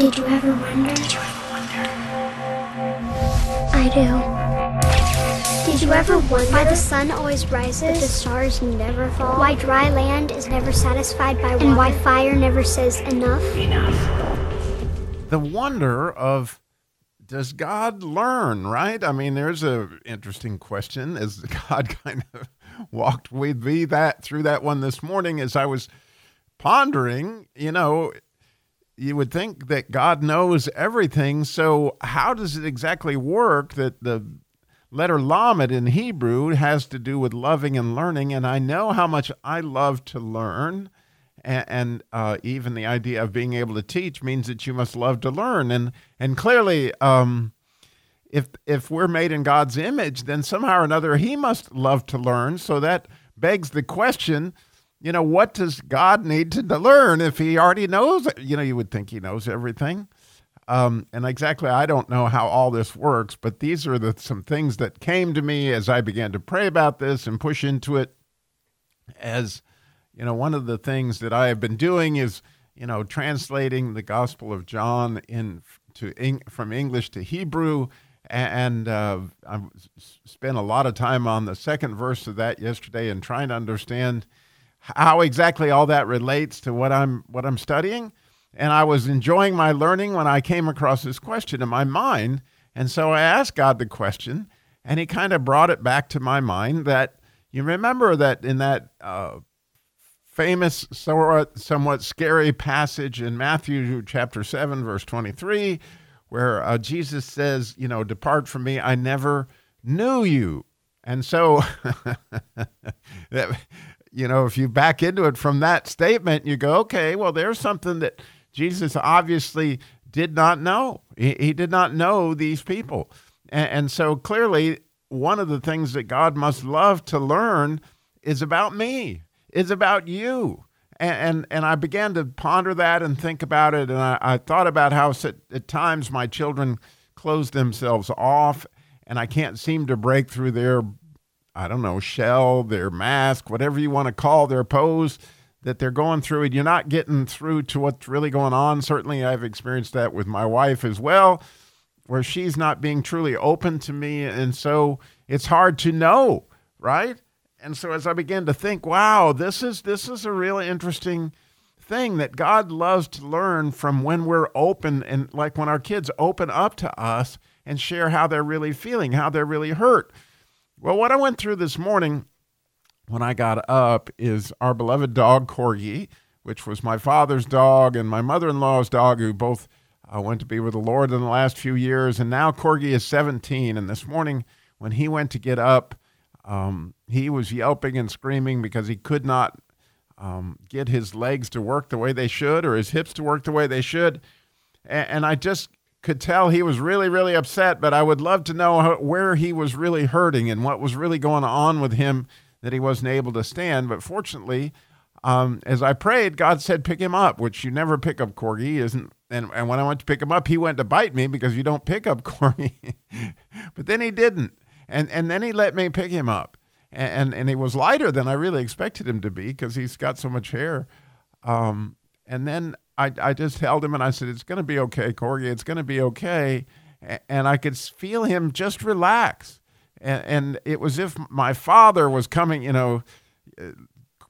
Did you ever wonder? Did you ever wonder? I do. Did you ever wonder why the sun always rises, but the stars never fall? Why dry land is never satisfied by water, and why fire never says enough? the wonder of does God learn, right? I mean, there's a interesting question as God kind of walked with me that through that one this morning as I was pondering, you know, you would think that God knows everything. So how does it exactly work that the letter lamed in Hebrew has to do with loving and learning? And I know how much I love to learn and, uh, even the idea of being able to teach means that you must love to learn. And and clearly, um, if if we're made in God's image, then somehow or another He must love to learn. So that begs the question. You know, what does God need to learn if he already knows? it? You know, you would think he knows everything. Um, and exactly, I don't know how all this works, but these are the, some things that came to me as I began to pray about this and push into it as you know, one of the things that I have been doing is, you know, translating the Gospel of John in to from English to Hebrew, and uh, I spent a lot of time on the second verse of that yesterday and trying to understand how exactly all that relates to what I'm what I'm studying. And I was enjoying my learning when I came across this question in my mind, and so I asked God the question, and He kind of brought it back to my mind that you remember that in that uh, famous, somewhat somewhat scary passage in Matthew chapter 7, verse 23, where uh, Jesus says, You know, depart from me, I never knew you. And so, that, you know, if you back into it from that statement, you go, okay, well, there's something that Jesus obviously did not know. He, he did not know these people. And, and so clearly, one of the things that God must love to learn is about me is about you. And, and, and I began to ponder that and think about it. And I, I thought about how at, at times my children close themselves off and I can't seem to break through their, I don't know, shell, their mask, whatever you want to call their pose that they're going through. And you're not getting through to what's really going on. Certainly, I've experienced that with my wife as well, where she's not being truly open to me. And so it's hard to know, right? and so as I began to think, wow, this is this is a really interesting thing that God loves to learn from when we're open and like when our kids open up to us and share how they're really feeling, how they're really hurt. Well, what I went through this morning when I got up is our beloved dog Corgi, which was my father's dog and my mother-in-law's dog, who both uh, went to be with the Lord in the last few years. And now Corgi is 17. And this morning, when he went to get up, um, he was yelping and screaming because he could not um, get his legs to work the way they should or his hips to work the way they should. And, and I just could tell he was really, really upset, but I would love to know where he was really hurting and what was really going on with him that he wasn't able to stand. But fortunately, um, as I prayed, God said, pick him up, which you never pick up corgi, isn't? And, and when I went to pick him up, he went to bite me because you don't pick up corgi. but then he didn't and and then he let me pick him up, and and he was lighter than I really expected him to be because he's got so much hair. Um, and then I I just held him and I said, "It's going to be okay, Corgi. It's going to be okay." And I could feel him just relax, and and it was if my father was coming. You know, uh,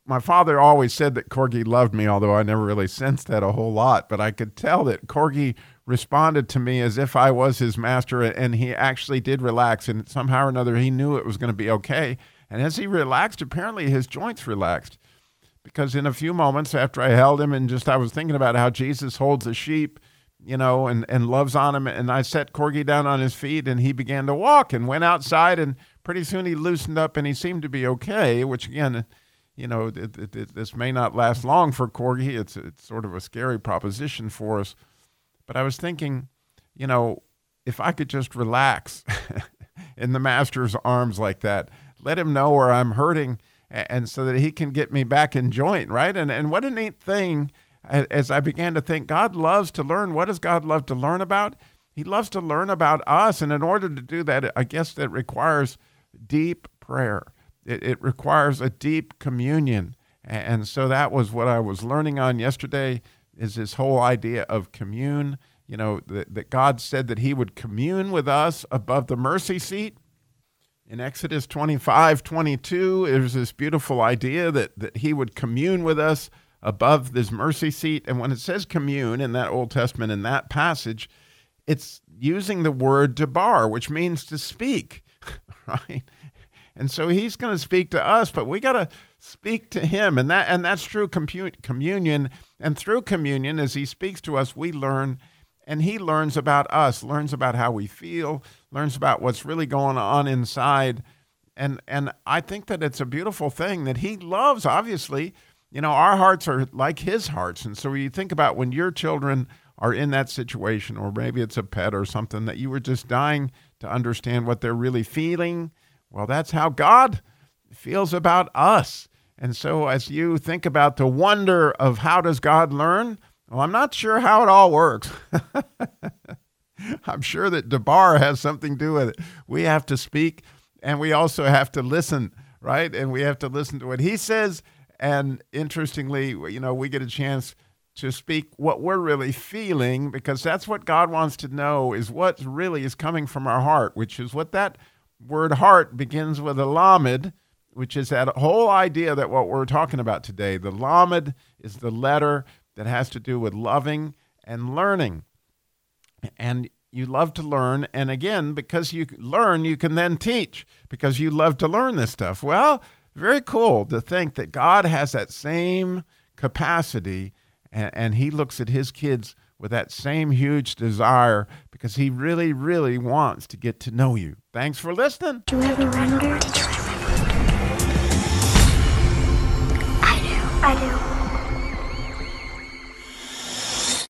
my father always said that Corgi loved me, although I never really sensed that a whole lot. But I could tell that Corgi responded to me as if I was his master, and he actually did relax. And somehow or another, he knew it was going to be okay. And as he relaxed, apparently his joints relaxed. Because in a few moments after I held him, and just I was thinking about how Jesus holds a sheep, you know, and, and loves on him. And I set Corgi down on his feet, and he began to walk and went outside. And pretty soon he loosened up and he seemed to be okay, which again, you know, it, it, it, this may not last long for Corgi. It's, it's sort of a scary proposition for us. But I was thinking, you know, if I could just relax in the master's arms like that, let him know where I'm hurting and so that he can get me back in joint, right? And and what a neat thing as I began to think God loves to learn. What does God love to learn about? He loves to learn about us. And in order to do that, I guess that requires deep prayer. It, it requires a deep communion. And so that was what I was learning on yesterday is this whole idea of commune. you know, that, that God said that he would commune with us above the mercy seat. In Exodus 25, 22, there's this beautiful idea that, that he would commune with us above this mercy seat. And when it says commune in that Old Testament, in that passage, it's using the word debar, which means to speak, right? And so he's going to speak to us, but we got to speak to him. And that and that's true communion. And through communion, as he speaks to us, we learn and he learns about us, learns about how we feel, learns about what's really going on inside. And and I think that it's a beautiful thing that he loves, obviously. You know, our hearts are like his hearts. And so you think about when your children are in that situation, or maybe it's a pet or something that you were just dying to understand what they're really feeling. Well, that's how God feels about us. And so as you think about the wonder of how does God learn, well, I'm not sure how it all works. I'm sure that Debar has something to do with it. We have to speak and we also have to listen, right? And we have to listen to what he says. And interestingly, you know, we get a chance to speak what we're really feeling because that's what God wants to know is what really is coming from our heart, which is what that word heart begins with a lamed, which is that whole idea that what we're talking about today. The lamed is the letter that has to do with loving and learning. And you love to learn. And again, because you learn, you can then teach because you love to learn this stuff. Well, very cool to think that God has that same capacity and, and He looks at His kids with that same huge desire because He really, really wants to get to know you. Thanks for listening. Do you ever wonder? Did you ever wonder? I do. I do.